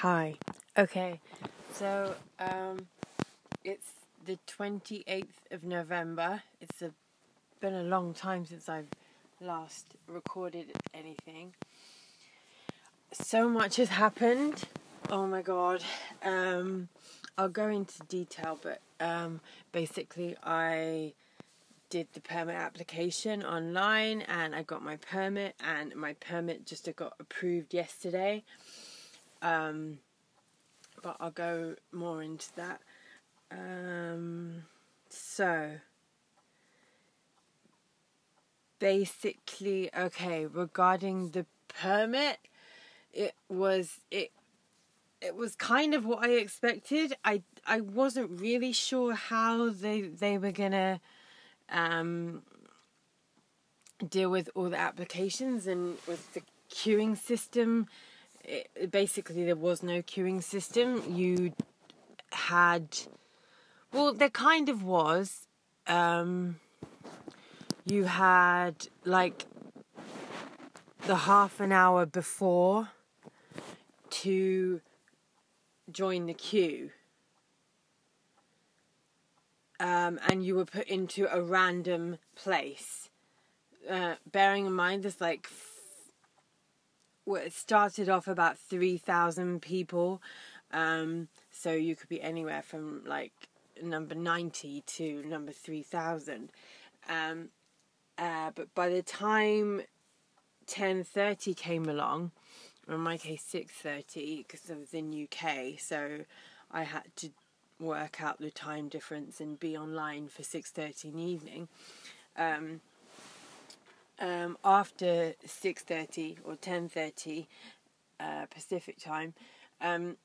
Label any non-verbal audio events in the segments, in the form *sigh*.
Hi. Okay. So, um, it's the 28th of November. It's a, been a long time since I've last recorded anything. So much has happened. Oh my god. Um, I'll go into detail, but um, basically, I did the permit application online and I got my permit, and my permit just got approved yesterday. Um, but I'll go more into that. Um, so, basically, okay, regarding the permit, it was it it was kind of what I expected. I I wasn't really sure how they they were gonna um, deal with all the applications and with the queuing system it, basically there was no queuing system. You had, well, there kind of was. Um, you had like the half an hour before to join the queue. Um, and you were put into a random place. Uh, bearing in mind, there's like it started off about 3,000 people. Um, so you could be anywhere from like number 90 to number 3,000. Um, uh, but by the time 10.30 came along, or in my case 6.30, because I was in UK, so I had to work out the time difference and be online for 6.30 in the evening. Um, um, after 6.30 or 10.30 uh, Pacific time, um,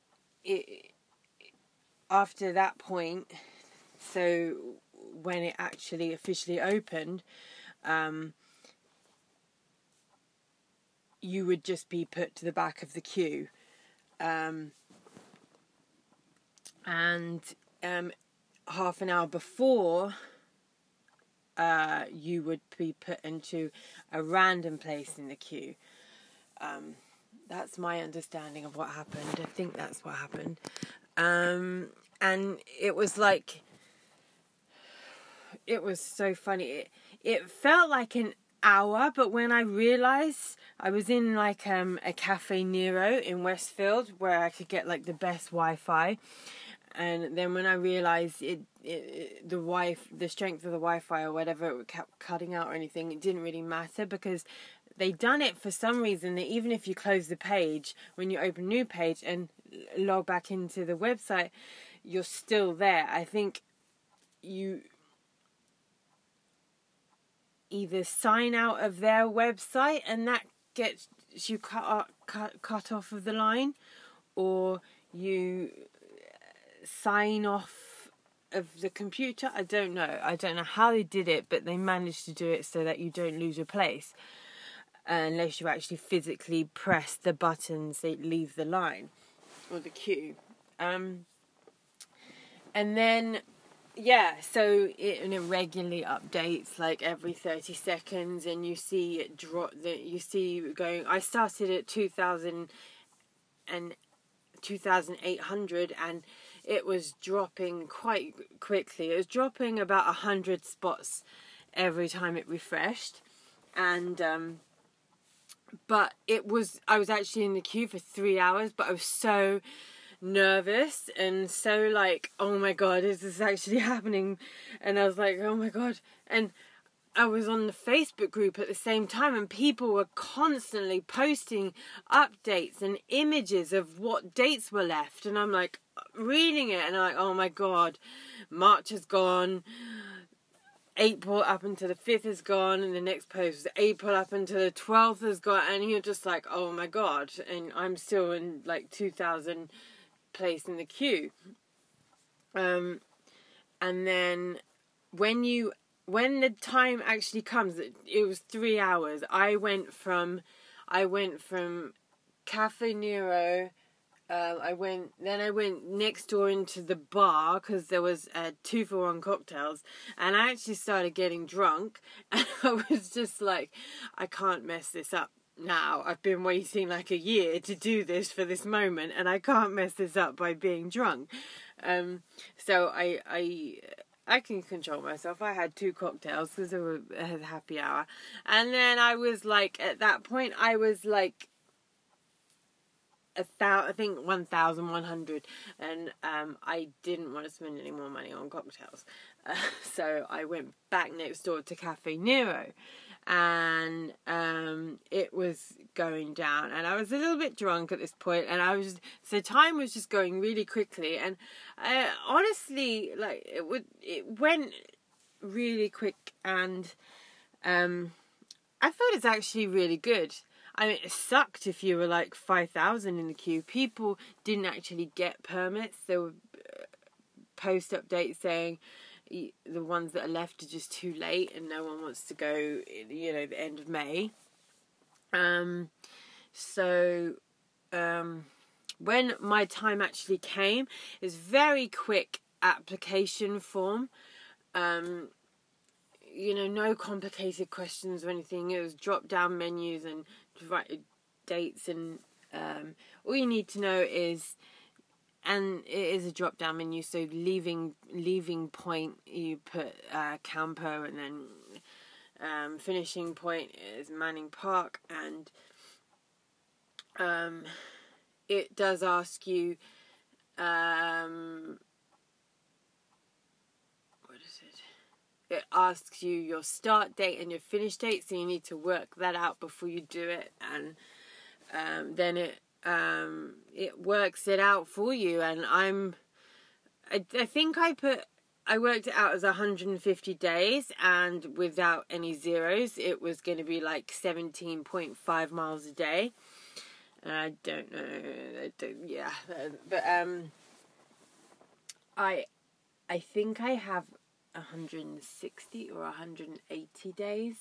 it, after that point, so when it actually officially opened, um, you would just be put to the back of the queue. Um, and um, half an hour before uh, you would be put into a random place in the queue. Um, that's my understanding of what happened. I think that's what happened. Um, and it was like, it was so funny. It, it felt like an hour, but when I realized I was in like um, a Cafe Nero in Westfield where I could get like the best Wi Fi and then when I realized it, it, the wi the strength of the Wi-Fi or whatever it kept cutting out or anything, it didn't really matter because they done it for some reason that even if you close the page when you open a new page and log back into the website, you're still there. I think you either sign out of their website and that gets you cut uh, cut cut off of the line, or you sign off of the computer. I don't know. I don't know how they did it, but they managed to do it so that you don't lose your place unless you actually physically press the buttons that leave the line or the queue. Um, and then yeah, so it, and it regularly updates like every thirty seconds, and you see it drop. That you see going. I started at two thousand and two thousand eight hundred, and it was dropping quite quickly. It was dropping about a hundred spots every time it refreshed, and um, but it was I was actually in the queue for three hours, but I was so nervous and so like oh my god is this actually *laughs* happening and i was like oh my god and I was on the Facebook group at the same time, and people were constantly posting updates and images of what dates were left. And I'm like reading it, and I'm like, oh my god, March has gone. April up until the 5th is gone, and the next post, April up until the 12th is gone, and you're just like, oh my god, and I'm still in like 2000 place in the queue. Um, and then when you when the time actually comes, it was three hours. I went from, I went from Cafe Nero. Uh, I went then I went next door into the bar because there was uh, two for one cocktails, and I actually started getting drunk, *laughs* and I was just like, I can't mess this up now. I've been waiting like a year to do this for this moment, and I can't mess this up by being drunk. Um, so I, I, I can control myself. I had two cocktails because it was a happy hour, and then I was like, at that point, I was like a thousand, I think one thousand one hundred, and um, I didn't want to spend any more money on cocktails, uh, *laughs* so I went back next door to Cafe Nero, and um, it was going down, and I was a little bit drunk at this point, and I was so time was just going really quickly, and I, honestly, like it would, it went really quick, and um, I thought it's actually really good. I mean, it sucked if you were like 5,000 in the queue. People didn't actually get permits. There were uh, post updates saying the ones that are left are just too late and no one wants to go, you know, the end of May. Um, so, um, when my time actually came, it was very quick application form. Um, you know, no complicated questions or anything. It was drop down menus and write dates and um, all you need to know is and it is a drop down menu so leaving leaving point you put uh, and then um, finishing point is manning park and um, it does ask you um, what is it asks you your start date and your finish date so you need to work that out before you do it and um, then it um, it works it out for you. And I'm, I, I think I put, I worked it out as 150 days, and without any zeros, it was going to be like 17.5 miles a day. And I don't know, I don't, yeah, but um, I, I think I have 160 or 180 days.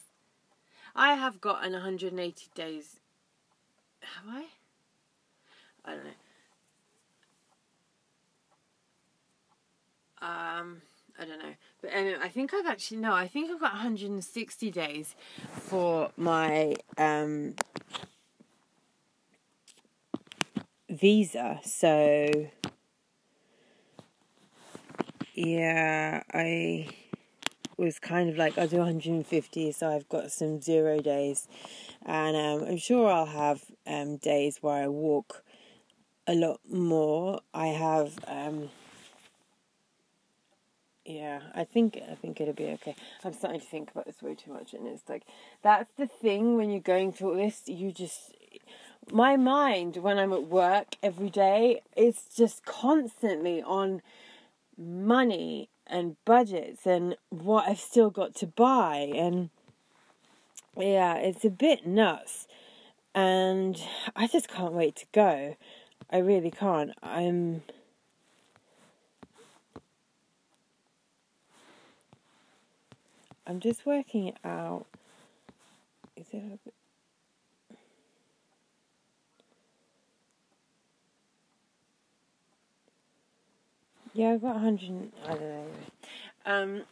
I have got an 180 days. Have I? I don't know. Um, I don't know, but anyway, I think I've actually no. I think I've got 160 days for my um, visa. So yeah, I was kind of like I'll do 150, so I've got some zero days, and um, I'm sure I'll have um, days where I walk a lot more. I have um yeah, I think I think it'll be okay. I'm starting to think about this way too much and it's like that's the thing when you're going through all this, you just my mind when I'm at work every day is just constantly on money and budgets and what I've still got to buy and yeah, it's a bit nuts. And I just can't wait to go. I really can't. I'm. I'm just working it out. Is it Yeah, I've got 100. I don't know. Um,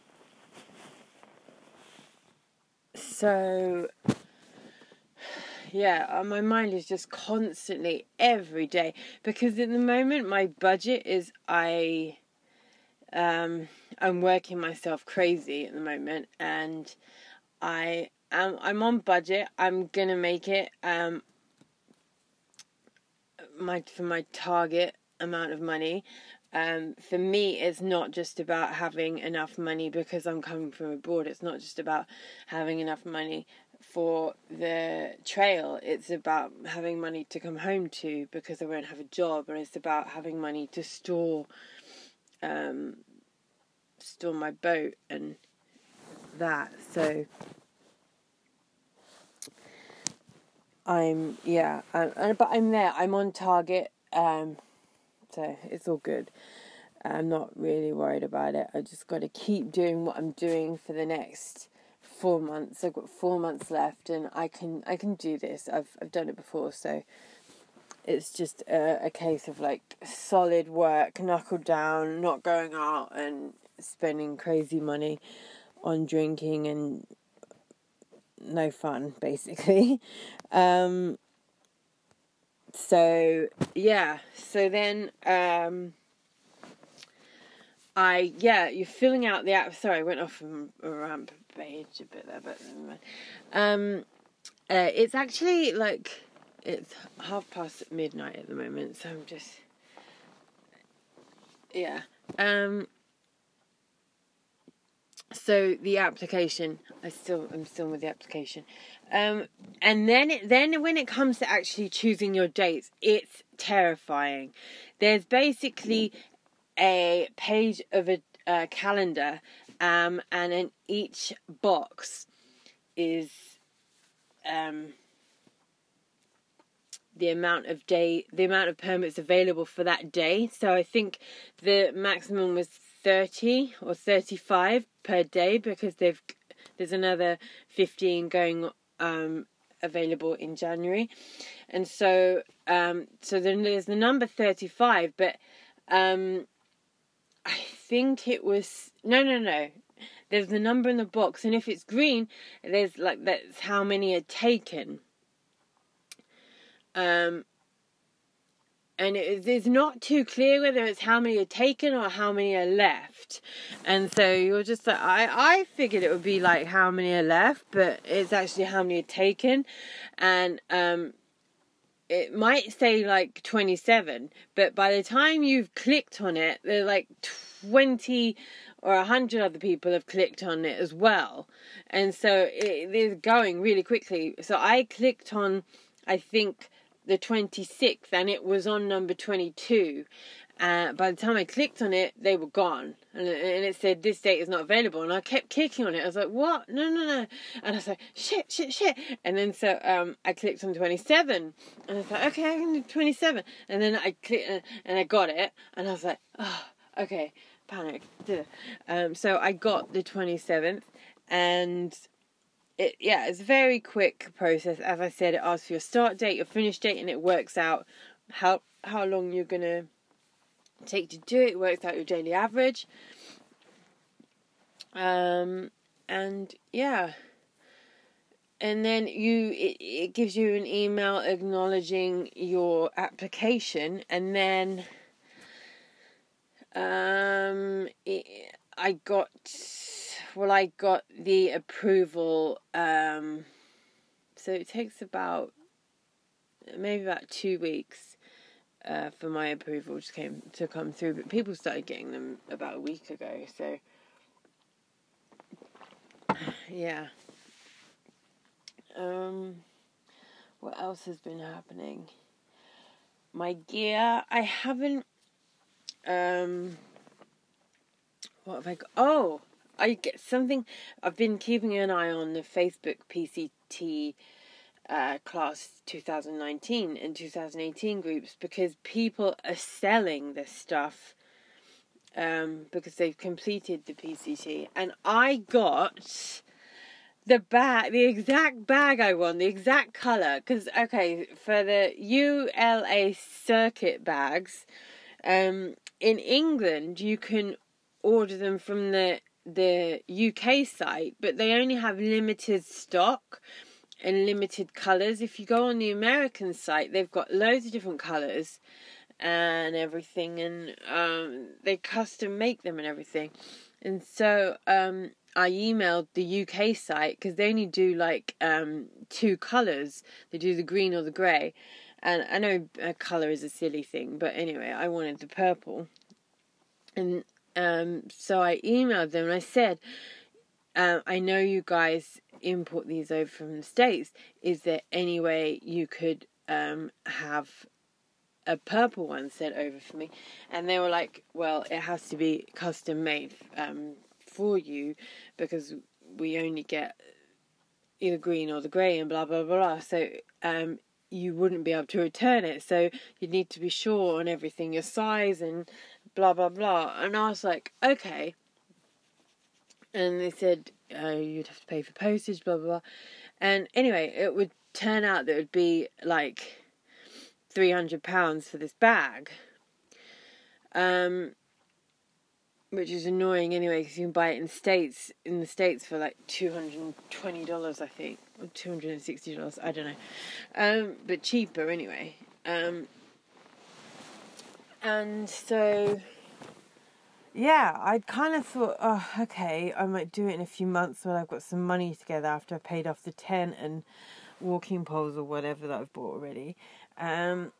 so yeah, uh, my mind is just constantly every day because at the moment my budget is I um I'm working myself crazy at the moment and I am I'm on budget. I'm to make it um my for my target amount of money. Um, for me, it's not just about having enough money because I'm coming from abroad. It's not just about having enough money for the trail, it's about having money to come home to because I won't have a job, and it's about having money to store, um, store my boat and that. So I'm yeah, I'm, but I'm there. I'm on target. Um, so it's all good. I'm not really worried about it. I just got to keep doing what I'm doing for the next four months. I've got four months left, and I can I can do this. I've I've done it before, so it's just a, a case of like solid work, knuckled down, not going out and spending crazy money on drinking and no fun, *laughs* basically. Um, so yeah, so then um, I yeah, you're filling out the app. Sorry, I went off a ramp page a bit there, but um, uh, it's actually like it's half past midnight at the moment, so I'm just yeah. Um, so the application, I still I'm still with the application, um, and then then when it comes to actually choosing your dates, it's terrifying. There's basically a page of a, calendar, um, and in each box is um, the amount of day the amount of permits available for that day so i think the maximum was 30 or 35 per day because they've there's another 15 going um, available in January, and so um, so then there's the number 35, but um, I think it was no no no. There's the number in the box, and if it's green, there's like that's how many are taken. Um, and it is not too clear whether it's how many are taken or how many are left. And so you're just like, I, I figured it would be like how many are left, but it's actually how many are taken. And um, it might say like 27, but by the time you've clicked on it, there are like 20 or 100 other people have clicked on it as well. And so it is going really quickly. So I clicked on, I think, the 26th and it was on number 22. Uh, by the time I clicked on it, they were gone. And, and it said, This date is not available. And I kept clicking on it. I was like, What? No, no, no. And I was like, Shit, shit, shit. And then so um, I clicked on 27. And I was like, Okay, I can do 27. And then I clicked uh, and I got it. And I was like, Oh, okay. Panic. Um, so I got the 27th. And it yeah, it's a very quick process. As I said, it asks for your start date, your finish date, and it works out how how long you're gonna take to do it. It works out your daily average. Um, and yeah. And then you it, it gives you an email acknowledging your application and then um it, I got well, I got the approval. Um, so it takes about maybe about two weeks uh, for my approval to came to come through. But people started getting them about a week ago. So yeah. Um, what else has been happening? My gear, I haven't. Um, what have I got? Oh, I get something. I've been keeping an eye on the Facebook PCT uh, class 2019 and 2018 groups because people are selling this stuff um, because they've completed the PCT, and I got the bag, the exact bag I want, the exact color. Because okay, for the ULA circuit bags, um, in England you can order them from the the UK site, but they only have limited stock and limited colours. If you go on the American site, they've got loads of different colours and everything, and um, they custom make them and everything. And so um, I emailed the UK site because they only do like um, two colours. They do the green or the grey. And I know a colour is a silly thing, but anyway, I wanted the purple. And um, so I emailed them and I said, uh, I know you guys import these over from the States. Is there any way you could um, have a purple one sent over for me? And they were like, well, it has to be custom made um, for you because we only get either green or the grey and blah, blah, blah. So um, you wouldn't be able to return it. So you need to be sure on everything, your size and blah blah blah. And I was like, okay. And they said uh, you'd have to pay for postage, blah blah blah. And anyway, it would turn out that it would be like three hundred pounds for this bag. Um, which is annoying anyway because you can buy it in states in the states for like two hundred and twenty dollars, I think. or two hundred and sixty dollars. I don't know, um, but cheaper anyway. Um, and so, yeah, I kind of thought, oh, okay, I might do it in a few months when I've got some money together after I've paid off the tent and walking poles or whatever that I've bought already. Um,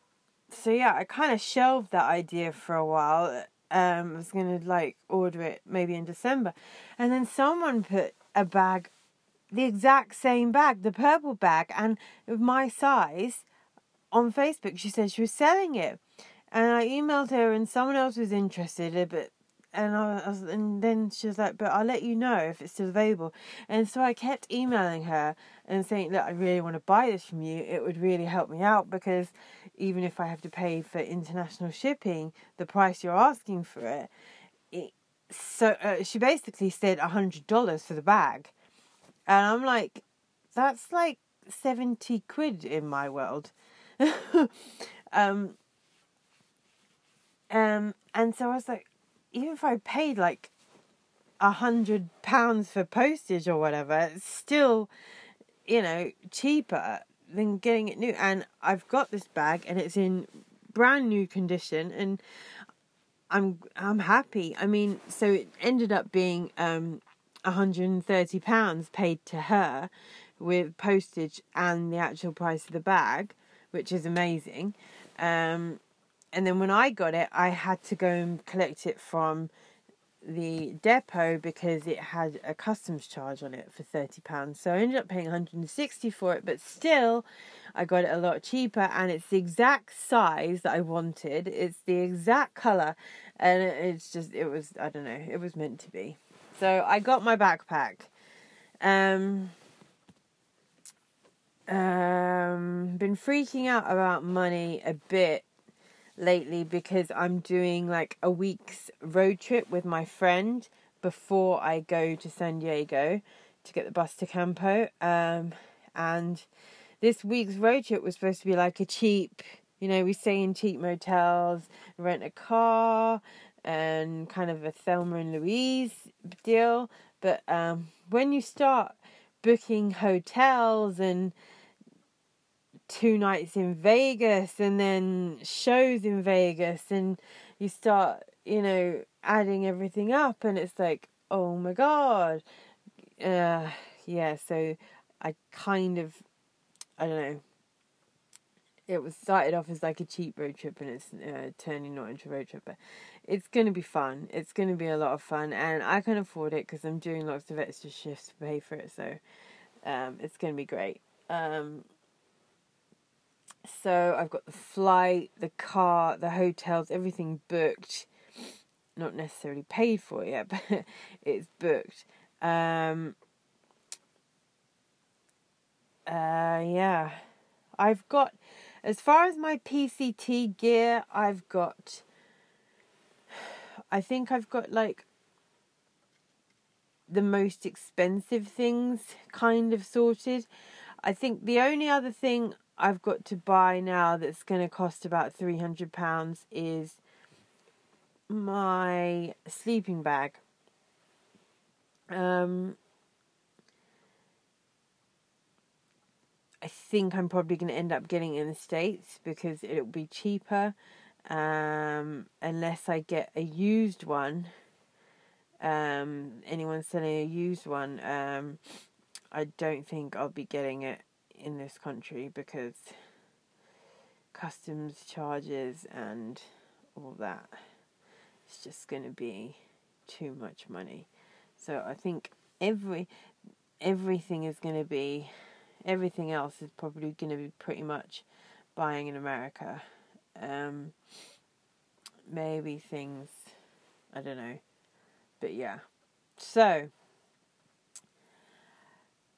so yeah, I kind of shelved that idea for a while. Um, I was gonna like order it maybe in December, and then someone put a bag, the exact same bag, the purple bag, and my size, on Facebook. She said she was selling it, and I emailed her, and someone else was interested, but and I was, and then she was like, "But I'll let you know if it's still available." And so I kept emailing her and saying, "Look, I really want to buy this from you. It would really help me out because even if I have to pay for international shipping, the price you're asking for it." it so uh, she basically said a hundred dollars for the bag, and I'm like, "That's like seventy quid in my world." *laughs* um, um, and so I was like, even if I paid like a hundred pounds for postage or whatever, it's still, you know, cheaper than getting it new. And I've got this bag and it's in brand new condition and I'm I'm happy. I mean, so it ended up being um 130 pounds paid to her with postage and the actual price of the bag, which is amazing. Um and then when I got it, I had to go and collect it from the depot because it had a customs charge on it for thirty pounds. So I ended up paying 160 for it, but still, I got it a lot cheaper, and it's the exact size that I wanted. It's the exact color, and it's just it was I don't know it was meant to be. So I got my backpack. Um, um, been freaking out about money a bit lately because I'm doing like a week's road trip with my friend before I go to San Diego to get the bus to Campo. Um, and this week's road trip was supposed to be like a cheap, you know, we stay in cheap motels, rent a car, and kind of a Thelma and Louise deal. But um, when you start booking hotels and two nights in Vegas and then shows in Vegas and you start, you know, adding everything up and it's like, oh my god. Uh, yeah, so I kind of, I don't know. It was started off as like a cheap road trip and it's uh, turning not into a road trip, but it's going to be fun. It's going to be a lot of fun and I can afford it because I'm doing lots of extra shifts to pay for it, so um, it's going to be great. Um, so I've got the flight, the car, the hotels, everything booked. Not necessarily paid for yet, *laughs* but it's booked. Um, uh, yeah. I've got, as far as my PCT gear, I've got, I think I've got like the most expensive things kind of sorted. I think the only other thing I've got to buy now that's going to cost about three hundred pounds is my sleeping bag. Um, I think I'm probably going to end up getting in the States because it'll be cheaper um, unless I get a used one. Um, anyone selling a used one, um, I don't think I'll be getting it in this country because customs charges and all that it's just going to be too much money. So i think every everything is going to be everything else is probably going to be pretty much buying in america. Um maybe things i don't know. But yeah. So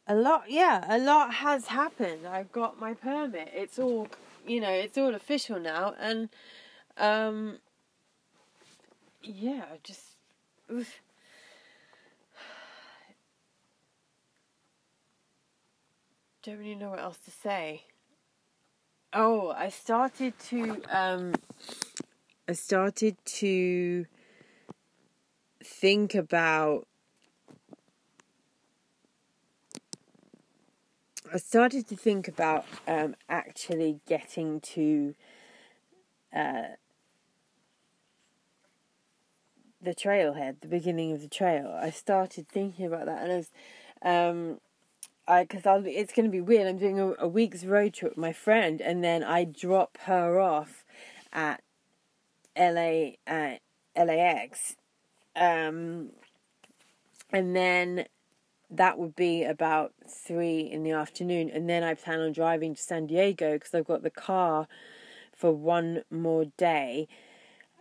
a lot yeah a lot has happened. I've got my permit. It's all you know it's all official now and um yeah I just oof. don't really know what else to say. Oh i started to um i started to think about I started to think about um, actually getting to uh, the trailhead, the beginning of the trail. I started thinking about that, and I um, I because it's going to be weird. I'm doing a, a, week's road trip with my friend, and then I drop her off at LA at LAX, um, and then that would be about three in the afternoon, and then I plan on driving to San Diego because I've got the car for one more day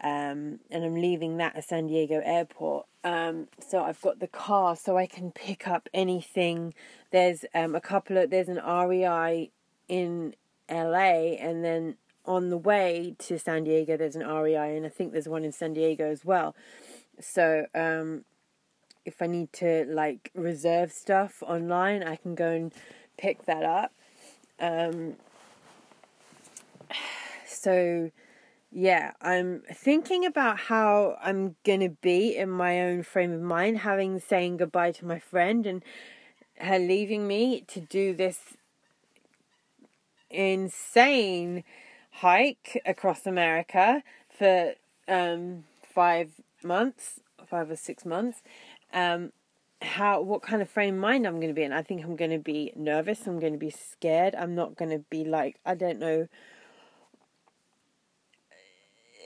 um, and I'm leaving that at San Diego Airport. Um, so I've got the car, so I can pick up anything. There's um, a couple of there's an REI in LA, and then on the way to San Diego there's an REI, and I think there's one in San Diego as well. So um, if I need to like reserve stuff online, I can go and pick that up. Um, *sighs* so yeah, I'm thinking about how I'm gonna be in my own frame of mind, having saying goodbye to my friend and her leaving me to do this insane hike across America for um, five months, five or six months. Um, how what kind of frame of mind I'm going to be in? I think I'm going to be nervous. I'm going to be scared. I'm not going to be like I don't know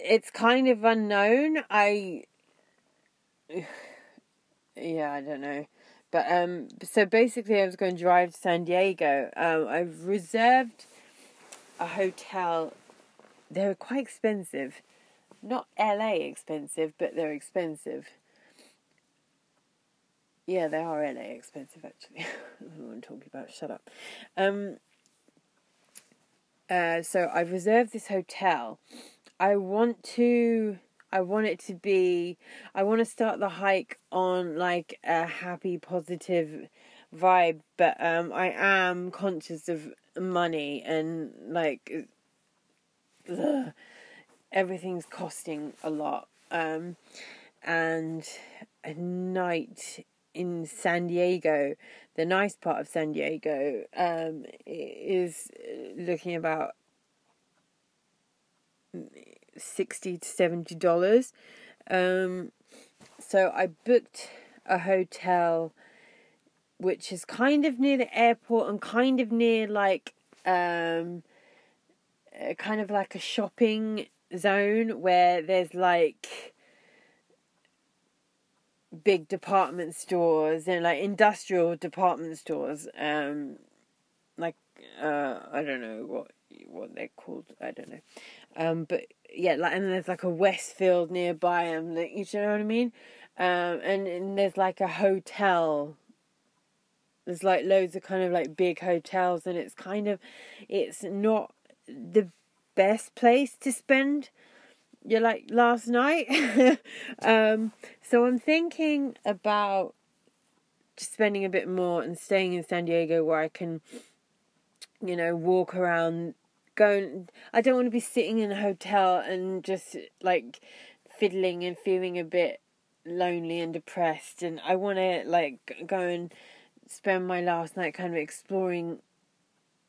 it's kind of unknown. I *sighs* yeah, I don't know. But um so basically I was going to drive to San Diego. Um I've reserved a hotel. They're quite expensive. Not LA expensive, but they're expensive. Yeah, they are LA expensive actually. *laughs* I'm talking about. Shut up. Um uh so I've reserved this hotel I want to I want it to be I want to start the hike on like a happy positive vibe but um I am conscious of money and like ugh, everything's costing a lot um and a night in San Diego the nice part of San Diego um is looking about sixty to seventy dollars. Um, so I booked a hotel which is kind of near the airport and kind of near like um, kind of like a shopping zone where there's like big department stores and like industrial department stores um like uh i don't know what what they're called i don't know um but yeah, like and there's like a Westfield nearby them. Like, you know what I mean? Um, and, and there's like a hotel. There's like loads of kind of like big hotels, and it's kind of, it's not the best place to spend your like last night. *laughs* um, so I'm thinking about spending a bit more and staying in San Diego where I can, you know, walk around going I don't want to be sitting in a hotel and just like fiddling and feeling a bit lonely and depressed and I want to like go and spend my last night kind of exploring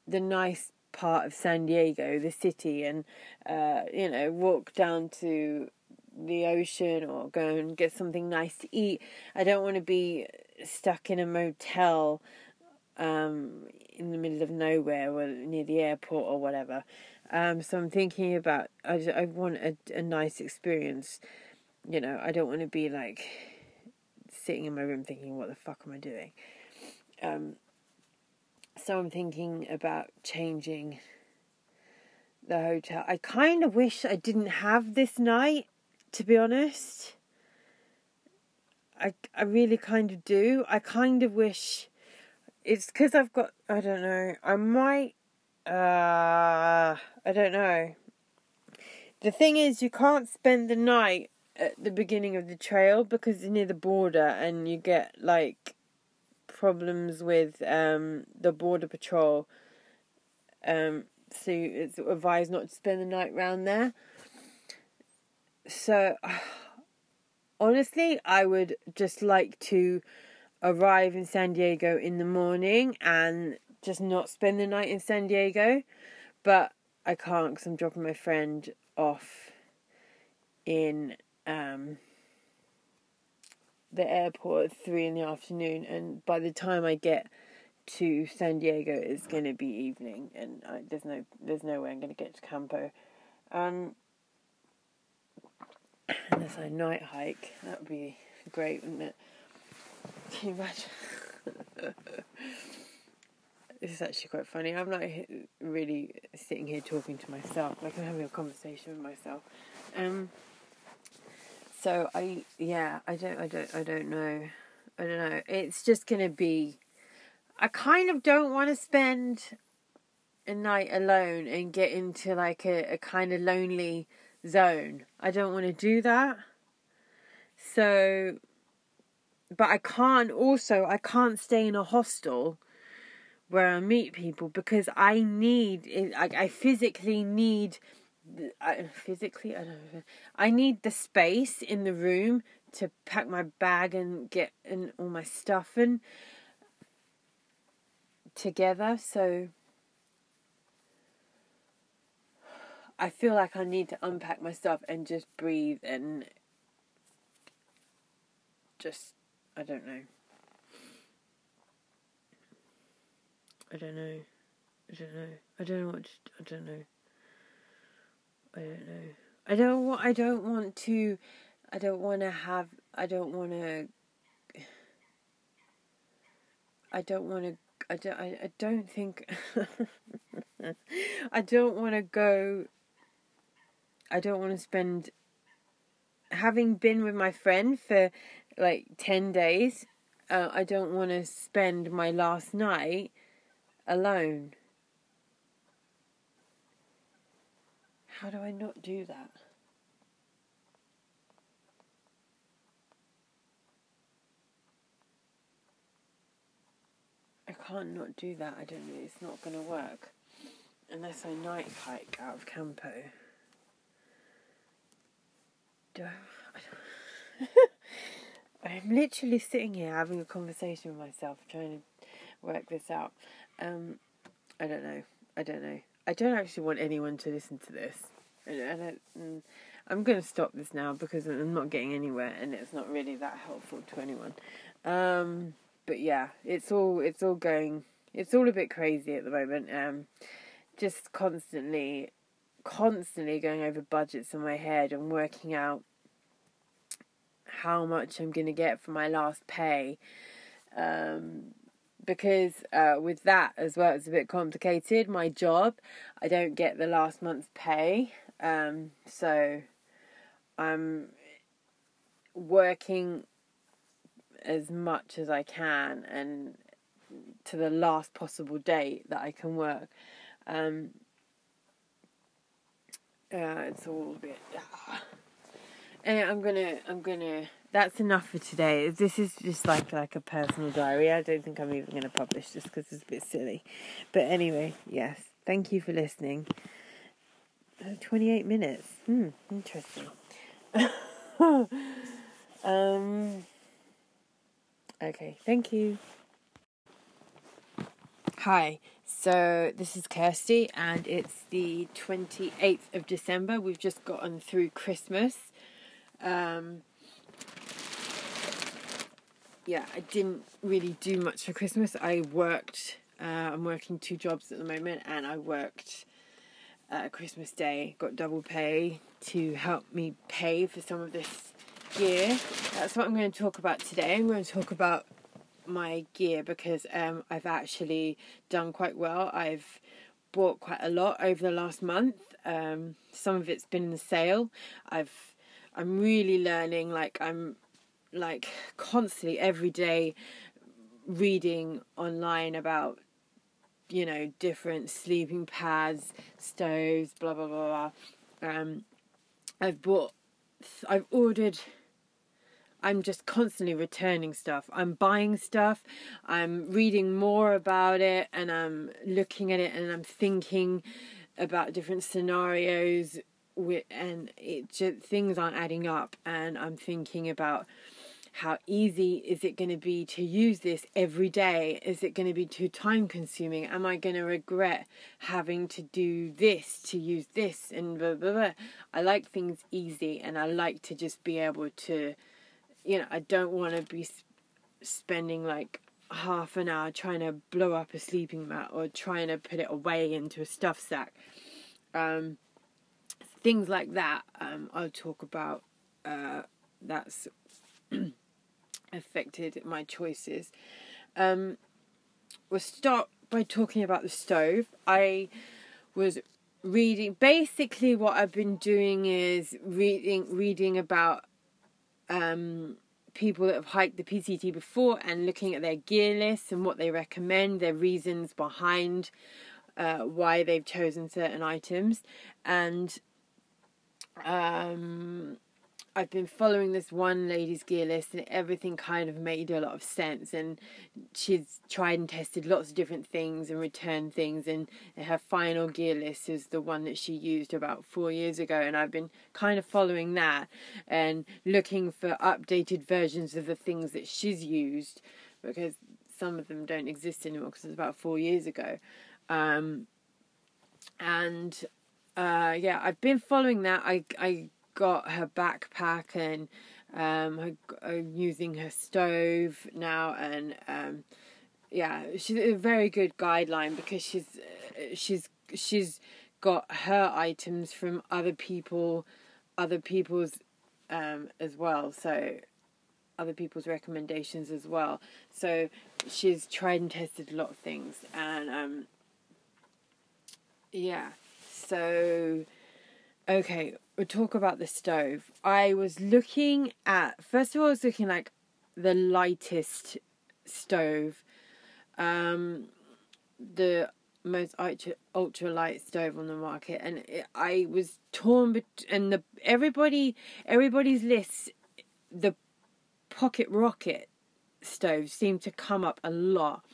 the nice part of San Diego, the city and uh you know walk down to the ocean or go and get something nice to eat. I don't want to be stuck in a motel um, in the middle of nowhere or near the airport or whatever. Um, so I'm thinking about I, just, I want a, a nice experience. You know, I don't want to be like sitting in my room thinking, what the fuck am I doing? Um, so I'm thinking about changing the hotel. I kind of wish I didn't have this night, to be honest. I I really kind of do. I kind of wish it's because I've got I don't know. I might uh I don't know. The thing is you can't spend the night at the beginning of the trail because it's near the border and you get like problems with um the border patrol. Um so it's advised not to spend the night round there. So *sighs* honestly, I would just like to arrive in San Diego in the morning and just not spend the night in San Diego, but I can't because I'm dropping my friend off in um, the airport at three in the afternoon, and by the time I get to San Diego, it's going to be evening, and I, there's no there's no way I'm going to get to Campo. Um, unless I night hike, that would be great, wouldn't it? Can you imagine? *laughs* this is actually quite funny. I'm not really sitting here talking to myself, like I'm having a conversation with myself. Um. So I yeah I don't I don't I don't know I don't know. It's just gonna be. I kind of don't want to spend a night alone and get into like a, a kind of lonely zone. I don't want to do that. So, but I can't also, I can't stay in a hostel where I meet people because I need, I, I physically need, I, physically, I don't know, I need the space in the room to pack my bag and get and all my stuff in together. So I feel like I need to unpack my stuff and just breathe and just I don't know. I don't know. I don't know. I don't know what to, I don't know. I don't know. I don't want I don't want to I don't want to have I don't want to I don't want to I don't I, I don't think I don't want to go I don't want to spend having been with my friend for like 10 days uh, I don't want to spend my last night alone how do I not do that I can't not do that I don't know it's not going to work unless I night hike out of Campo do I? *laughs* I'm literally sitting here having a conversation with myself, trying to work this out. Um, I don't know. I don't know. I don't actually want anyone to listen to this. I don't, mm, I'm going to stop this now because I'm not getting anywhere, and it's not really that helpful to anyone. Um, but yeah, it's all it's all going. It's all a bit crazy at the moment. Um, just constantly constantly going over budgets in my head and working out how much I'm going to get for my last pay. Um, because uh, with that as well, it's a bit complicated. My job, I don't get the last month's pay. Um, so I'm working as much as I can and to the last possible date that I can work. Um, uh, it's all a bit. *sighs* Uh, and I'm gonna, I'm gonna. That's enough for today. This is just like like a personal diary. I don't think I'm even gonna publish this because it's a bit silly. But anyway, yes. Thank you for listening. Uh, Twenty-eight minutes. Hmm. Interesting. *laughs* um. Okay. Thank you. Hi. So this is Kirsty, and it's the 28th of December. We've just gotten through Christmas. Um, yeah, I didn't really do much for Christmas. I worked. Uh, I'm working two jobs at the moment, and I worked uh, Christmas Day. Got double pay to help me pay for some of this gear. That's what I'm going to talk about today. I'm going to talk about my gear because um, I've actually done quite well. I've bought quite a lot over the last month. Um, some of it's been in the sale. I've I'm really learning. Like I'm like constantly every day reading online about you know different sleeping pads, stoves, blah blah blah blah. Um, I've bought. I've ordered I'm just constantly returning stuff. I'm buying stuff, I'm reading more about it, and I'm looking at it and I'm thinking about different scenarios. With, and it just things aren't adding up, and I'm thinking about how easy is it going to be to use this every day? Is it going to be too time consuming? Am I going to regret having to do this to use this and blah blah blah? I like things easy and I like to just be able to, you know, I don't want to be spending like half an hour trying to blow up a sleeping mat or trying to put it away into a stuff sack. Um, things like that, um, I'll talk about. Uh, that's *clears throat* affected my choices. Um, we'll start by talking about the stove. I was reading. Basically, what I've been doing is reading reading about um, people that have hiked the PCT before and looking at their gear lists and what they recommend, their reasons behind uh, why they've chosen certain items, and um, I've been following this one lady's gear list, and everything kind of made a lot of sense. And she's tried and tested lots of different things and returned things. And her final gear list is the one that she used about four years ago. And I've been kind of following that and looking for updated versions of the things that she's used because some of them don't exist anymore because it's about four years ago. Um, and uh, yeah, I've been following that. I I got her backpack and um, I'm using her stove now, and um, yeah, she's a very good guideline because she's uh, she's she's got her items from other people, other people's um, as well. So other people's recommendations as well. So she's tried and tested a lot of things, and um, yeah, so okay, we'll talk about the stove. I was looking at first of all, I was looking like the lightest stove, um, the most ultra ultra light stove on the market, and it, I was torn. Bet- and the everybody everybody's lists the pocket rocket stove seemed to come up a lot.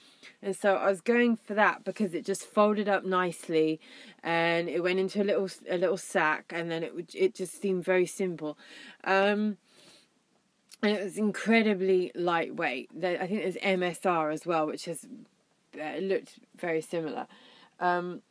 And so I was going for that because it just folded up nicely, and it went into a little a little sack, and then it would it just seemed very simple, um, and it was incredibly lightweight. I think there's MSR as well, which has uh, looked very similar. Um,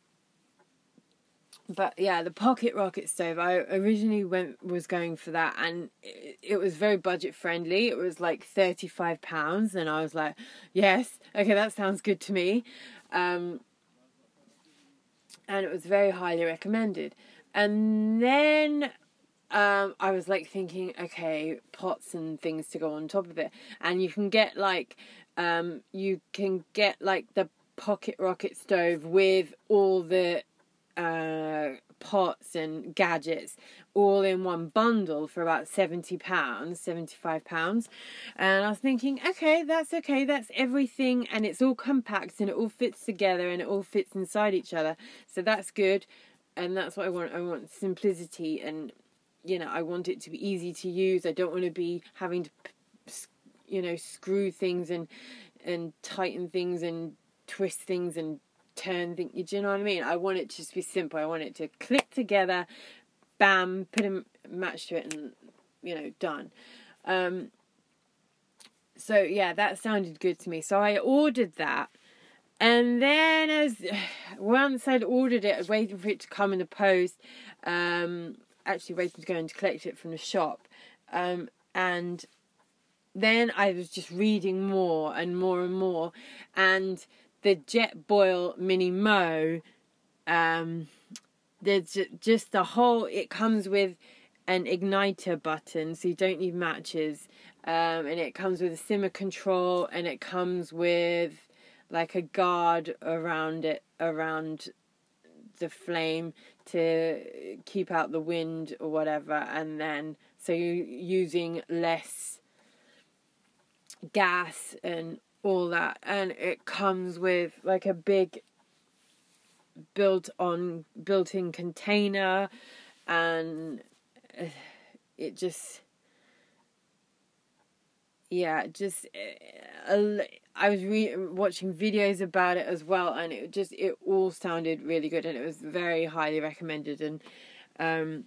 but yeah, the pocket rocket stove. I originally went was going for that, and it, it was very budget friendly. It was like thirty five pounds, and I was like, yes, okay, that sounds good to me. Um, and it was very highly recommended. And then um, I was like thinking, okay, pots and things to go on top of it, and you can get like, um, you can get like the pocket rocket stove with all the uh, pots and gadgets all in one bundle for about 70 pounds 75 pounds. And i was thinking okay that's okay that's everything and it's all compact and it all fits together and it all fits inside each other. So that's good and that's what i want. I want simplicity and you know i want it to be easy to use. I don't want to be having to you know screw things and and tighten things and twist things and turn thing. Do you know what I mean? I want it to just be simple. I want it to click together, bam, put a match to it, and you know, done. Um, so yeah, that sounded good to me. So I ordered that, and then as *sighs* once I'd ordered it, I was waiting for it to come in the post. Um, actually, waiting to go and collect it from the shop, um, and then I was just reading more and more and more, and the Jetboil Mini Mo, um, there's just the whole. It comes with an igniter button, so you don't need matches, um, and it comes with a simmer control, and it comes with like a guard around it around the flame to keep out the wind or whatever, and then so you're using less gas and all that and it comes with like a big built on built in container and uh, it just yeah just uh, i was re- watching videos about it as well and it just it all sounded really good and it was very highly recommended and um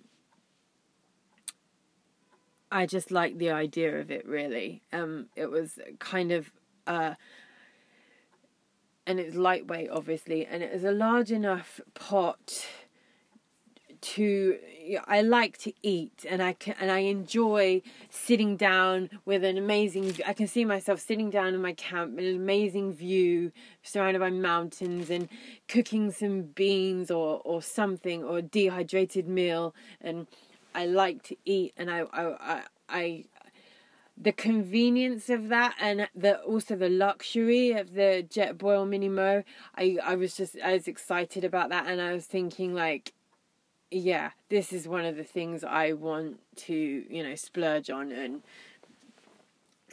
I just like the idea of it really. Um, it was kind of uh, and it's lightweight obviously, and it is a large enough pot to I like to eat and I can and I enjoy sitting down with an amazing I can see myself sitting down in my camp with an amazing view surrounded by mountains and cooking some beans or or something or a dehydrated meal and I like to eat and I I I, I the convenience of that and the also the luxury of the Jetboil Mini Mo I I was just I was excited about that and I was thinking like yeah, this is one of the things I want to, you know, splurge on and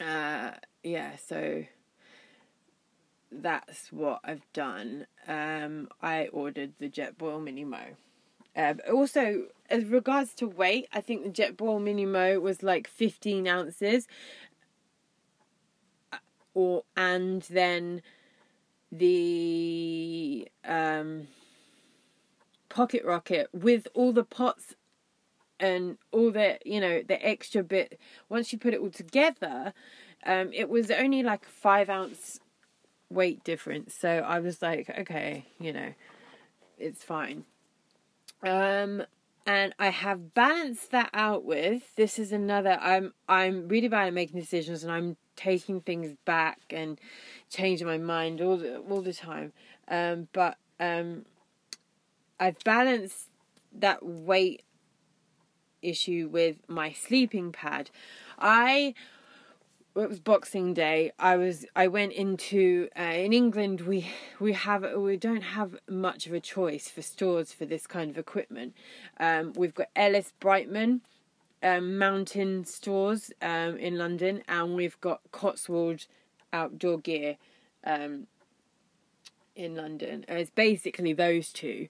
uh yeah, so that's what I've done. Um I ordered the Jetboil Mini Uh, also, as regards to weight, I think the Jetboil Mini Mo was like 15 ounces. Uh, or and then the um pocket rocket with all the pots and all the you know the extra bit once you put it all together um it was only like five ounce weight difference so i was like okay you know it's fine um and i have balanced that out with this is another i'm i'm really bad at making decisions and i'm taking things back and changing my mind all the all the time um but um I've balanced that weight issue with my sleeping pad. I it was Boxing Day. I was I went into uh, in England we we have we don't have much of a choice for stores for this kind of equipment. Um, we've got Ellis Brigham um, mountain stores um, in London, and we've got Cotswold Outdoor Gear um, in London. It's basically those two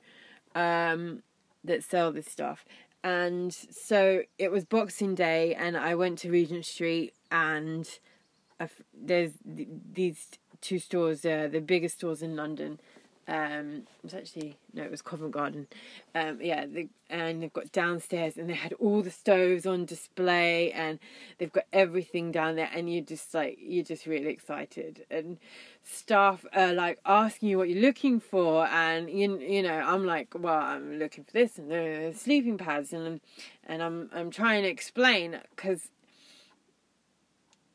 um, that sell this stuff. And so it was Boxing Day, and I went to Regent Street, and there's these two stores, uh, the biggest stores in London, um, it was actually no, it was Covent Garden. Um, yeah, and they've got downstairs, and they had all the stoves on display, and they've got everything down there, and you're just like you're just really excited, and staff are like asking you what you're looking for, and you you know I'm like, well, I'm looking for this and the sleeping pads, and and I'm I'm trying to explain because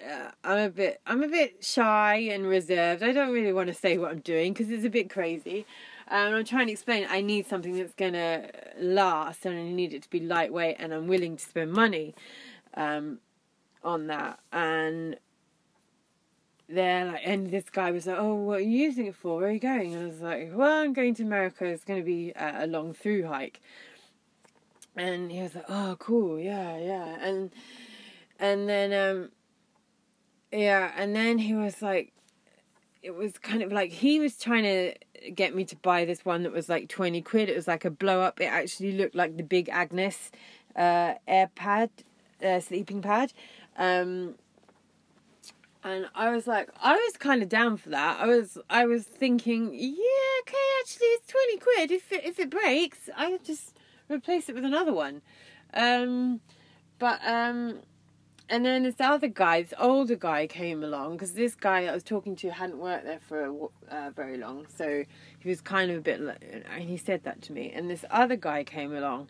uh, I'm a bit I'm a bit shy and reserved. I don't really want to say what I'm doing because it's a bit crazy. Um, I'm trying to explain I need something that's gonna last and I need it to be lightweight and I'm willing to spend money um, on that. And they're like, and this guy was like, "Oh, what are you using it for? Where are you going?" And I was like, "Well, I'm going to America. It's going to be a long through hike." And he was like, "Oh, cool, yeah, yeah." And and then um, yeah, and then he was like, it was kind of like he was trying to get me to buy this one that was like 20 quid. It was like a blow up. It actually looked like the big Agnes uh, air pad, uh, sleeping pad. Um, and I was like, I was kind of down for that. I was, I was thinking, yeah, okay, actually, it's twenty quid. If it, if it breaks, I just replace it with another one. Um, but um, and then this other guy, this older guy, came along because this guy I was talking to hadn't worked there for uh, very long, so he was kind of a bit. And he said that to me. And this other guy came along,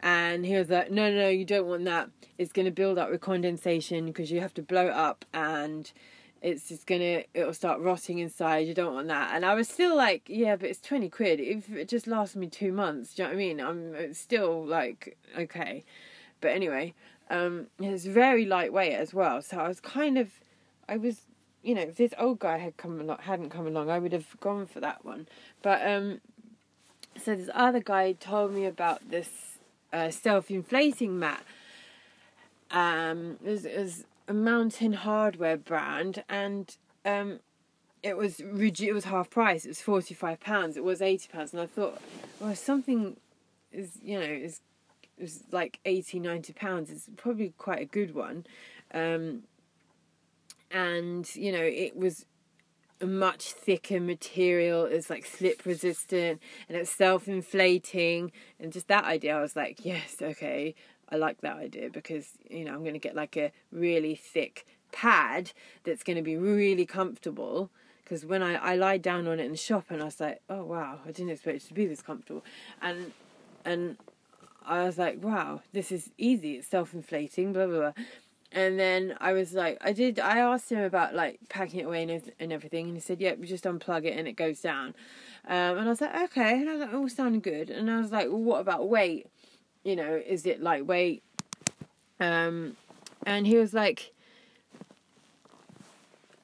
and he was like, "No, no, no you don't want that. It's going to build up with condensation because you have to blow it up, and it's just gonna it'll start rotting inside. You don't want that." And I was still like, "Yeah, but it's twenty quid. If it just lasts me two months, do you know what I mean? I'm still like okay." But anyway, um, it's very lightweight as well. So I was kind of, I was, you know, if this old guy had come along, hadn't come along, I would have gone for that one. But um, so this other guy told me about this uh, self-inflating mat. Um, it was, it was a Mountain Hardwear brand, and um, it was it was half price. It was forty five pounds. It was eighty pounds, and I thought, well, something is you know is it was like 80 90 pounds it's probably quite a good one. Um, and you know it was a much thicker material it's like slip resistant and it's self-inflating. And just that idea i was like yes okay I like that idea because you know I'm going to get like a really thick pad that's going to be really comfortable. Because when I, I lied down on it in the shop and I was like, oh wow, I didn't expect it to be this comfortable, and and I was like, wow, this is easy. It's self inflating, blah blah blah. And then I was like, I did. I asked him about like packing it away and, and everything, and he said, "Yep, yeah, just unplug it and it goes down." Um, and I was like, "Okay," and I was like, "All sounding good." And I was like, "Well, what about weight? You know, is it lightweight?" Um, and he was like,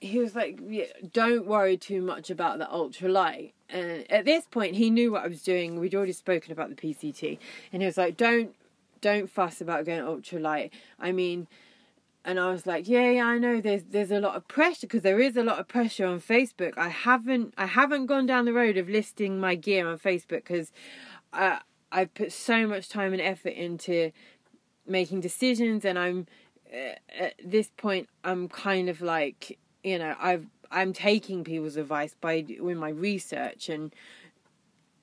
he was like, yeah, "Don't worry too much about the ultralight." And at this point, he knew what I was doing. We'd already spoken about the PCT, and he was like, "Don't, don't fuss about going ultralight." I mean and I was like, yeah, yeah, I know there's there's a lot of pressure because there is a lot of pressure on Facebook. I haven't I haven't gone down the road of listing my gear on Facebook because I I've put so much time and effort into making decisions, and I'm uh, at this point I'm kind of like you know I've I'm taking people's advice by doing my research and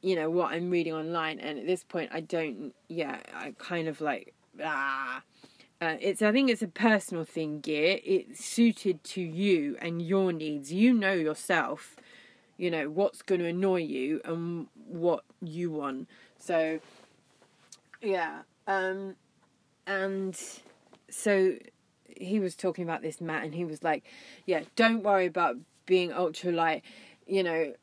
you know what I'm reading online, and at this point I don't yeah I kind of like ah uh, it's I think it's a personal thing, gear. It's suited to you and your needs. You know yourself, you know what's going to annoy you and what you want. So, yeah, um, and so he was talking about this mat, and he was like, "Yeah, don't worry about being ultra light. You know,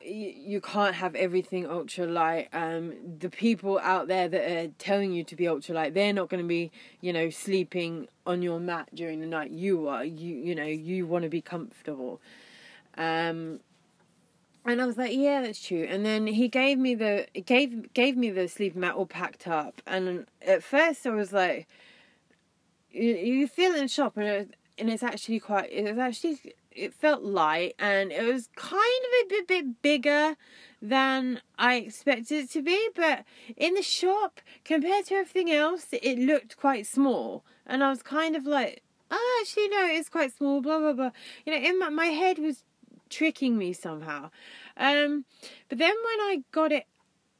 you can't have everything ultra light. Um, the people out there that are telling you to be ultra light, they're not going to be, you know, sleeping on your mat during the night. You are, you, you know, you want to be comfortable. Um, and I was like, yeah, that's true. And then he gave me the gave gave me the sleeping mat all packed up. And at first, I was like, you, you feel in the shop, and it, and it's actually quite. It's actually it felt light and it was kind of a bit, bit bigger than I expected it to be, but in the shop, compared to everything else, it looked quite small. And I was kind of like, oh, actually, no, it's quite small, blah, blah, blah. You know, in my, my head was tricking me somehow. Um, but then when I got it,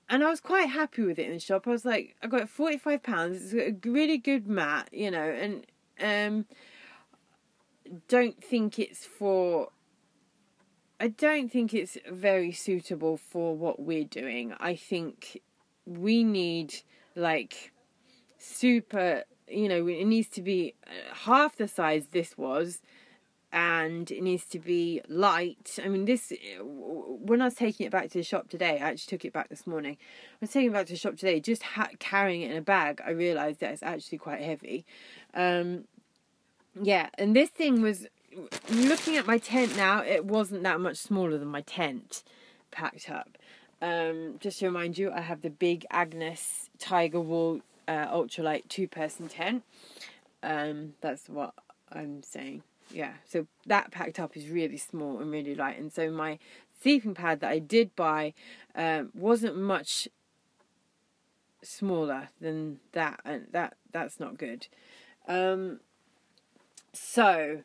and I was quite happy with it in the shop, I was like, I got £45, it's a really good mat, you know, and, um, don't think it's for I don't think it's very suitable for what we're doing. I think we need like super, you know, it needs to be uh, half the size this was and it needs to be light. I mean, this, when I was taking it back to the shop today, I actually took it back this morning. I was taking it back to the shop today, just ha- carrying it in a bag, I realised that it's actually quite heavy. Um, yeah, and this thing was looking at my tent now. It wasn't that much smaller than my tent packed up. Um, just to remind you, I have the big Agnes Tiger Wall uh, ultralight two person tent. Um, that's what I'm saying. Yeah, so that packed up is really small and really light, and so my sleeping pad that I did buy um, wasn't much smaller than that, and that that's not good. Um, so,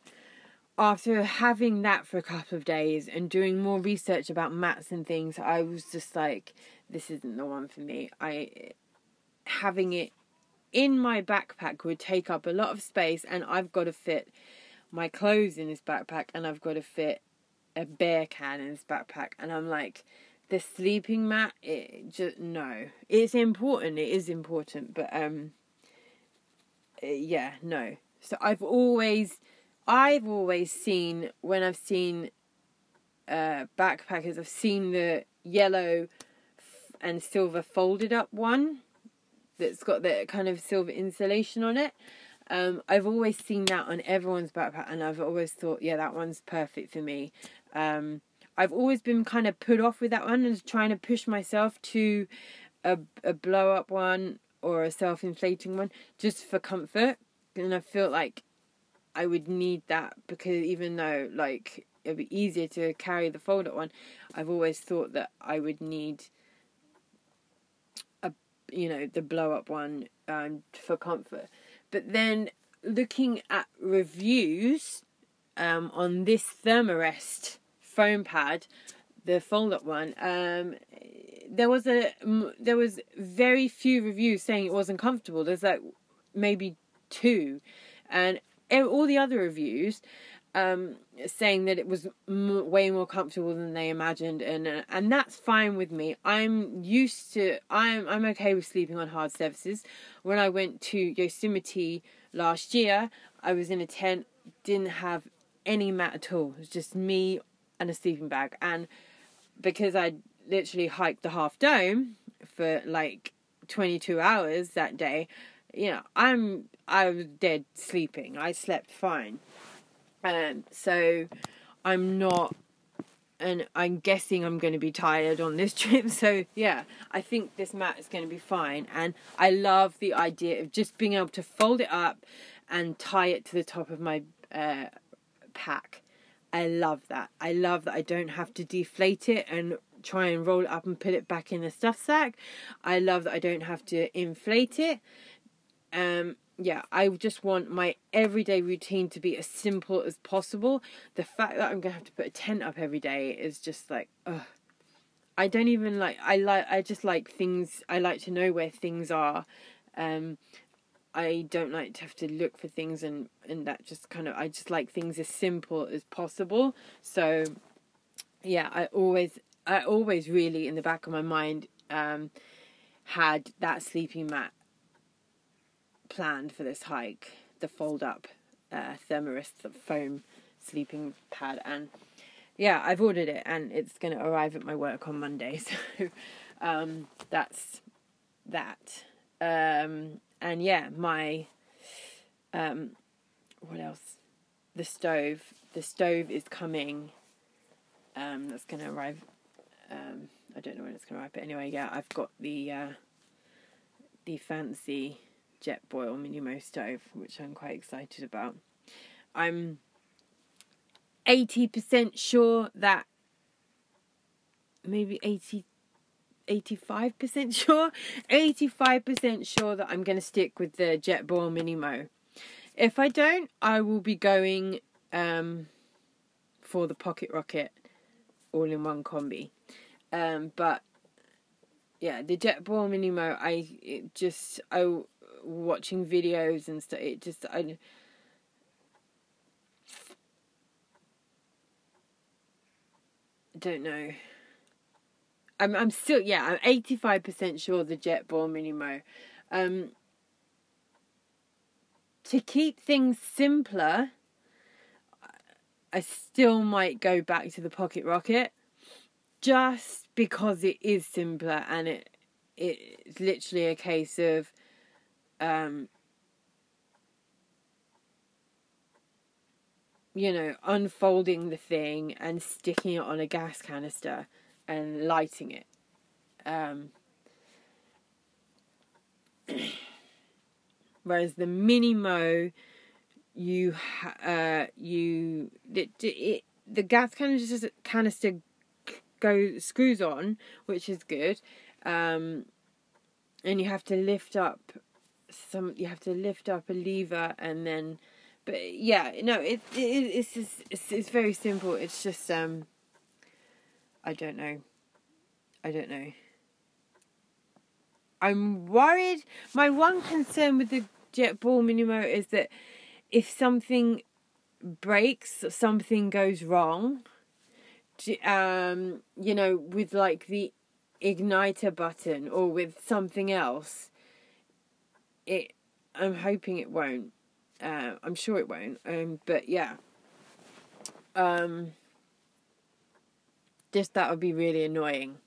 after having that for a couple of days and doing more research about mats and things, I was just like, this isn't the one for me. I having it in my backpack would take up a lot of space, and I've got to fit my clothes in this backpack, and I've got to fit a beer can in this backpack, and I'm like, the sleeping mat, it just no, it's important. It is important, but um, yeah, no. So I've always, I've always seen when I've seen uh, backpackers, I've seen the yellow and silver folded up one that's got the kind of silver insulation on it. Um, I've always seen that on everyone's backpack, and I've always thought, yeah, that one's perfect for me. Um, I've always been kind of put off with that one and trying to push myself to a, a blow up one or a self inflating one just for comfort and I feel like I would need that because even though like it'd be easier to carry the folded one, I've always thought that I would need a you know the blow up one um, for comfort. But then looking at reviews um, on this Thermarest foam pad, the fold up one, um, there was a there was very few reviews saying it wasn't comfortable. There's like maybe two, and all the other reviews um, saying that it was m- way more comfortable than they imagined, and uh, and that's fine with me. I'm used to I'm I'm okay with sleeping on hard surfaces. When I went to Yosemite last year, I was in a tent, didn't have any mat at all. It was just me and a sleeping bag, and because I literally hiked the half dome for like 22 hours that day, you know, I'm I was dead sleeping. I slept fine. Um, so I'm not, and I'm guessing I'm going to be tired on this *laughs* trip. So yeah, I think this mat is going to be fine. And I love the idea of just being able to fold it up and tie it to the top of my uh, pack. I love that. I love that I don't have to deflate it and try and roll it up and put it back in the stuff sack. I love that I don't have to inflate it. Um, yeah, I just want my everyday routine to be as simple as possible. The fact that I'm gonna have to put a tent up every day is just like, ugh. I don't even like. I like. I just like things. I like to know where things are. Um, I don't like to have to look for things, and and that just kind of. I just like things as simple as possible. So, yeah, I always, I always really in the back of my mind, um, had that sleeping mat planned for this hike, the fold up uh, foam sleeping pad. And yeah, I've ordered it and it's going to arrive at my work on Monday. *laughs* So um, that's that. Um, and yeah, my. Um, what else? The stove. The stove is coming. Um, that's going to arrive. Um, I don't know when it's going to arrive, but anyway, yeah, I've got the uh, the fancy Jetboil Minimo stove, which I'm quite excited about. I'm 80% sure that maybe 80 85% sure 85% sure that I'm going to stick with the Jetboil Minimo. If I don't, I will be going um, for the Pocket Rocket all in one combi. Um, but yeah, the Jetboil Minimo, I just I watching videos and stuff. It just I. Don't know. I'm I'm still yeah I'm eighty five percent sure the Jetboil Minimo. Um, to keep things simpler, I still might go back to the Pocket Rocket, just because it is simpler and it it's literally a case of um, you know, unfolding the thing and sticking it on a gas canister and lighting it. Um, *clears throat* whereas the Minimo, you uh, you it, it, the gas canister canister goes screws on, which is good, um, and you have to lift up some you have to lift up a lever and then but yeah no it, it it's just it's, it's very simple. It's just um i don't know. I don't know. I'm worried. My one concern with the Jetboil Minimo is that if something breaks something goes wrong um you know with like the igniter button or with something else it I'm hoping it won't. Uh, I'm sure it won't. Um, but yeah. Um, just that would be really annoying.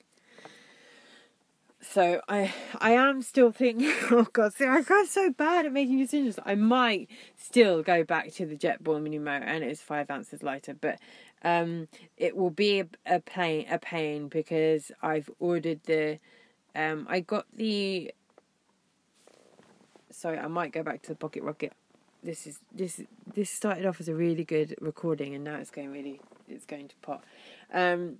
So I I am still thinking. *laughs* Oh God, see, I got so bad at making decisions. I might still go back to the Jetboil Minimo, and it is five ounces lighter, but um, it will be a, a pain a pain because I've ordered the. Um, I got the sorry, I might go back to the Pocket Rocket. This is this this started off as a really good recording, and now it's going really it's going to pot. Um,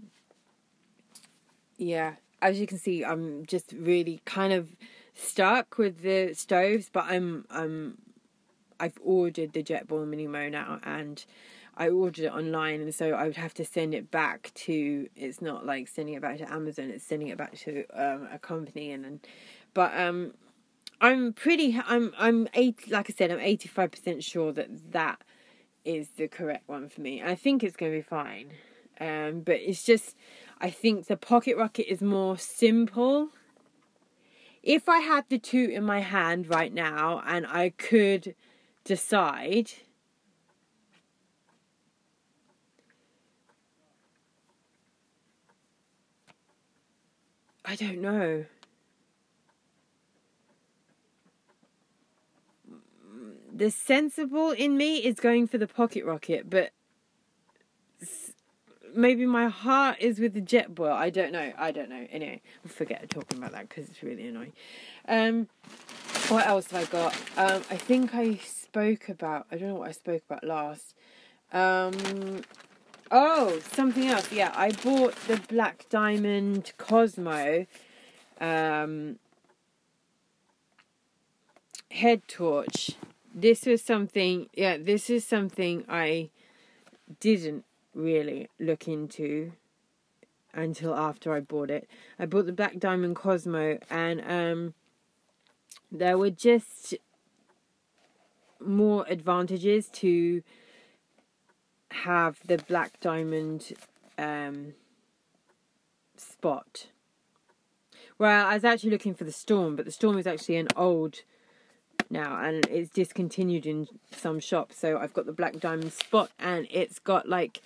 yeah, as you can see, I'm just really kind of stuck with the stoves, but I'm I'm I've ordered the Jetboil Minimo now, and I ordered it online, and so I would have to send it back to. It's not like sending it back to Amazon; it's sending it back to um, a company, and, then, but um, I'm pretty. I'm I'm eight. Like I said, I'm eighty five percent sure that that is the correct one for me. I think it's going to be fine. Um, but it's just, I think the Pocket Rocket is more simple. If I had the two in my hand right now and I could decide, I don't know. The sensible in me is going for the pocket rocket, but maybe my heart is with the Jetboil. I don't know. I don't know. Anyway, forget talking about that because it's really annoying. Um, what else have I got? Um, I think I spoke about. I don't know what I spoke about last. Um, oh, something else. Yeah, I bought the Black Diamond Cosmo. Um, head torch this was something, yeah, this is something I didn't really look into until after I bought it. I bought the Black Diamond Cosmo, and um, there were just more advantages to have the Black Diamond um, spot. Well, I was actually looking for the Storm, but the Storm is actually an old now and it's discontinued in some shops. So i've got the black diamond spot and it's got like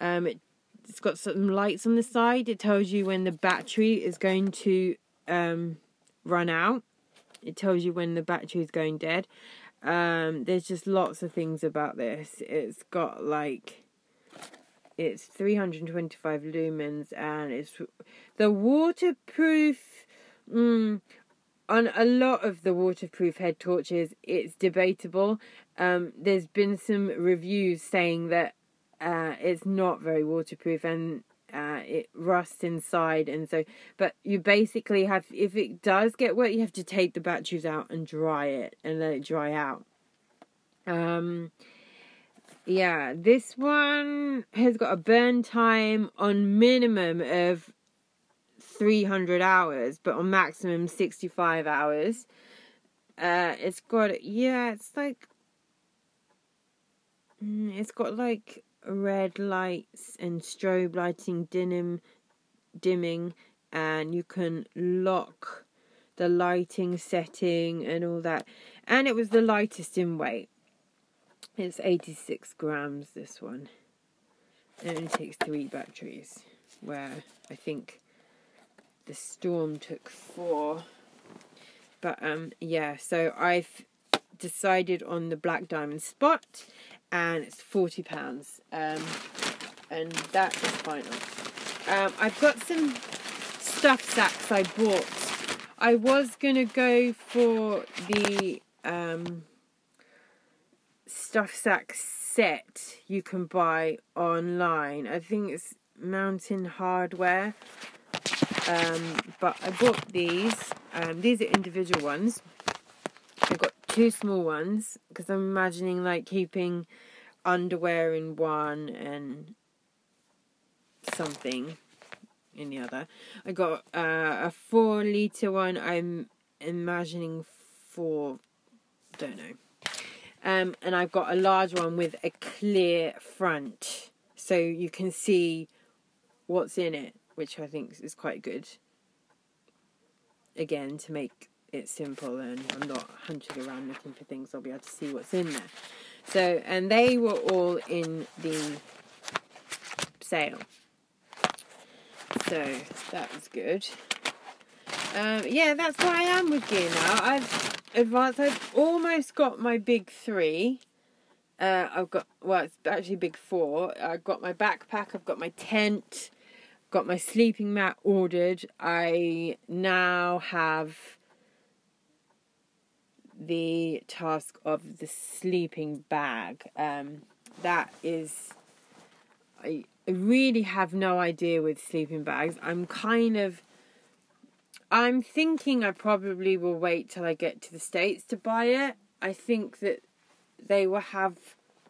um it, it's got some lights on the side. It tells you when the battery is going to um run out. It tells you when the battery is going dead. Um there's just lots of things about this. It's got like it's 325 lumens and it's the waterproof mm, on a lot of the waterproof head torches, it's debatable. Um, there's been some reviews saying that uh, it's not very waterproof and uh, it rusts inside, and so. But you basically have, if it does get wet, you have to take the batteries out and dry it and let it dry out. Um, yeah, this one has got a burn time on minimum of 300 hours, but on maximum 65 hours. Uh, it's got, yeah, it's like, mm, it's got like red lights and strobe lighting, dimming, dimming, and you can lock the lighting setting and all that. And it was the lightest in weight. It's 86 grams, this one. It only takes three batteries, where I think the storm took four. But um, yeah, so I've decided on the black diamond spot, and it's forty pounds. Um, and that is final. Um, I've got some stuff sacks I bought. I was gonna go for the um, stuff sack set you can buy online. I think it's Mountain Hardwear. Um, but I bought these. Um, these are individual ones. I've got two small ones because I'm imagining like keeping underwear in one and something in the other. I got uh, a four liter one. I'm imagining for don't know. Um, and I've got a large one with a clear front, so you can see what's in it which I think is quite good. Again, to make it simple and I'm not hunting around looking for things, I'll be able to see what's in there. So, and they were all in the sale. So that was good. Um, yeah, that's where I am with gear now. I've advanced. I've almost got my big three. Uh, I've got well, it's actually big four. I've got my backpack. I've got my tent got my sleeping mat ordered. I now have the task of the sleeping bag. Um, that is, I, I really have no idea with sleeping bags. I'm kind of, I'm thinking I probably will wait till I get to the States to buy it. I think that they will have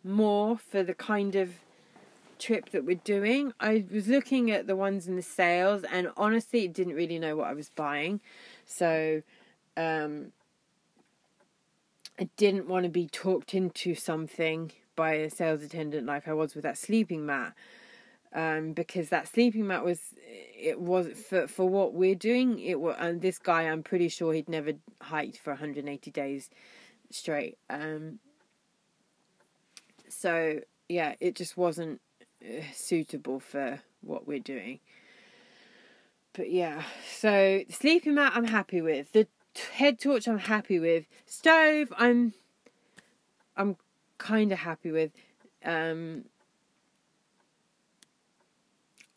more for the kind of trip that we're doing. I was looking at the ones in the sales and honestly didn't really know what I was buying. So um I didn't want to be talked into something by a sales attendant like I was with that sleeping mat. Um, because that sleeping mat was it was for for what we're doing it was and this guy I'm pretty sure he'd never hiked for 180 days straight um so yeah it just wasn't uh, suitable for what we're doing. But yeah so sleeping mat I'm happy with. The head torch I'm happy with. Stove I'm I'm kind of happy with. Um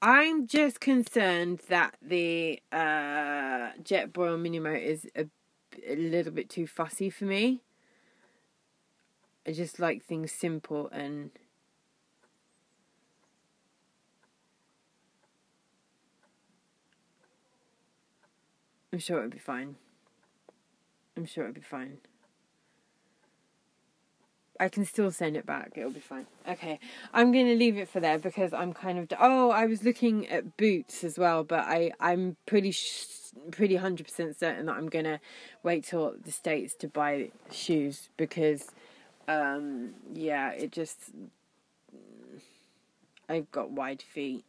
I'm just concerned that the uh, Jetboil Minimoto is a, a little bit too fussy for me. I just like things simple and I'm sure it'll be fine. I'm sure it'll be fine. I can still send it back. It'll be fine. Okay, I'm gonna leave it for there because I'm kind of. Oh, I was looking at boots as well, but I I'm pretty sh- pretty hundred percent certain that I'm gonna wait till the states to buy shoes because, um, yeah, it just. I've got wide feet.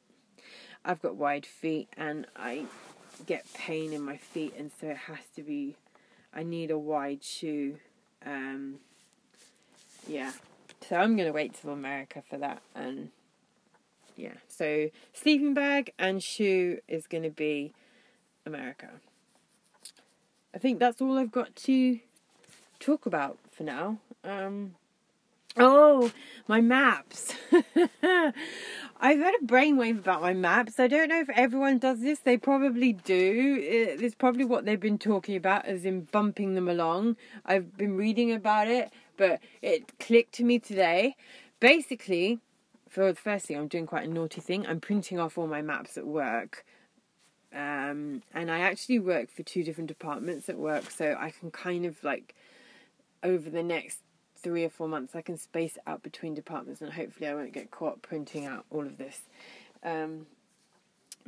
I've got wide feet, and I get pain in my feet, and so it has to be. I need a wide shoe. Um, yeah. So I'm gonna wait till America for that, and yeah. So sleeping bag and shoe is gonna be America. I think that's all I've got to talk about for now. Um, oh, my maps. *laughs* I've had a brainwave about my maps. I don't know if everyone does this. They probably do. It's probably what they've been talking about, as in bumping them along. I've been reading about it but it clicked to me today. Basically, for the first thing, I'm doing quite a naughty thing. I'm printing off all my maps at work. Um, and I actually work for two different departments at work, so I can kind of like over the next three or four months, I can space out between departments, and hopefully, I won't get caught printing out all of this. Um,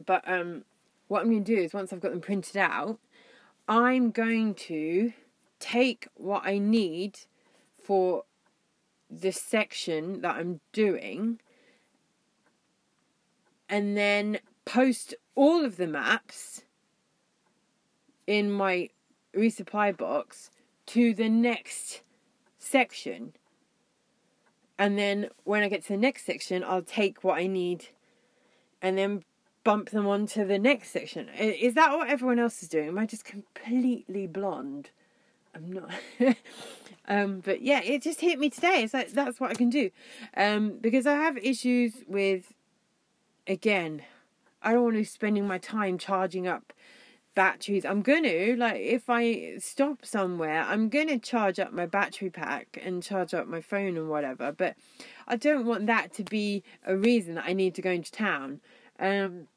but um, what I'm going to do is once I've got them printed out, I'm going to take what I need for the section that I'm doing and then post all of the maps in my resupply box to the next section. And then when I get to the next section, I'll take what I need and then bump them onto the next section. Is that what everyone else is doing? Am I just completely blonde? I'm not. *laughs* Um, but yeah, it just hit me today. It's like that's what I can do, um, because I have issues with. Again, I don't want to be spending my time charging up batteries. I'm gonna like if I stop somewhere, I'm gonna charge up my battery pack and charge up my phone and whatever. But I don't want that to be a reason that I need to go into town. Um,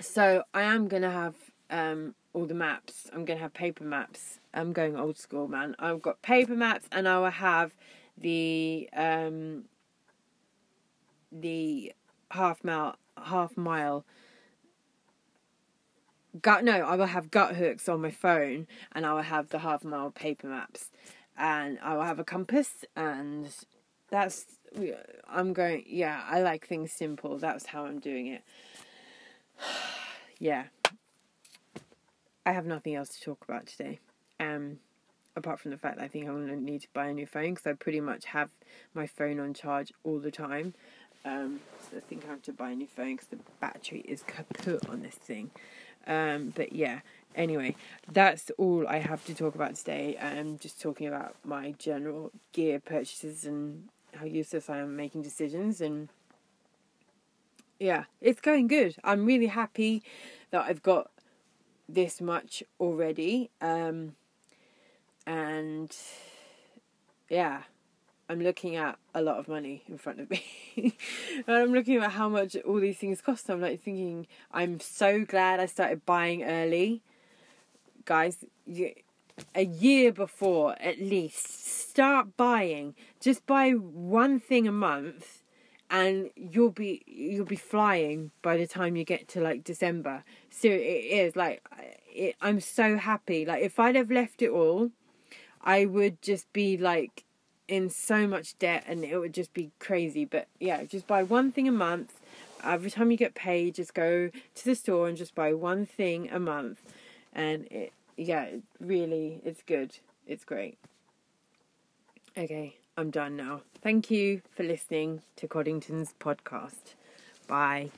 so I am gonna have um all the maps. I'm gonna have paper maps I'm going old school, man. I've got paper maps, and I will have the um, the half mile half mile gut. No, I will have Guthook's on my phone, and I will have the Halfmile paper maps, and I will have a compass, and that's I'm going. Yeah, I like things simple. That's how I'm doing it. *sighs* yeah. I have nothing else to talk about today. Um, apart from the fact that I think I'm going to need to buy a new phone because I pretty much have my phone on charge all the time. Um, so I think I have to buy a new phone because the battery is kaput on this thing. Um, but yeah, anyway, that's all I have to talk about today. I'm just talking about my general gear purchases and how useless I am making decisions. And yeah, it's going good. I'm really happy that I've got this much already. Um, and yeah, I'm looking at a lot of money in front of me. *laughs* and I'm looking at how much all these things cost. I'm like thinking, I'm so glad I started buying early. Guys, you, a year before at least. Start buying. Just buy one thing a month and you'll be you'll be flying by the time you get to like December. So it is like it, I'm so happy. Like if I'd have left it all, I would just be like in so much debt and it would just be crazy. But yeah, just buy one thing a month. Every time you get paid, just go to the store and just buy one thing a month, and it yeah, really, it's good. It's great. Okay, I'm done now. Thank you for listening to Coddington's podcast. Bye.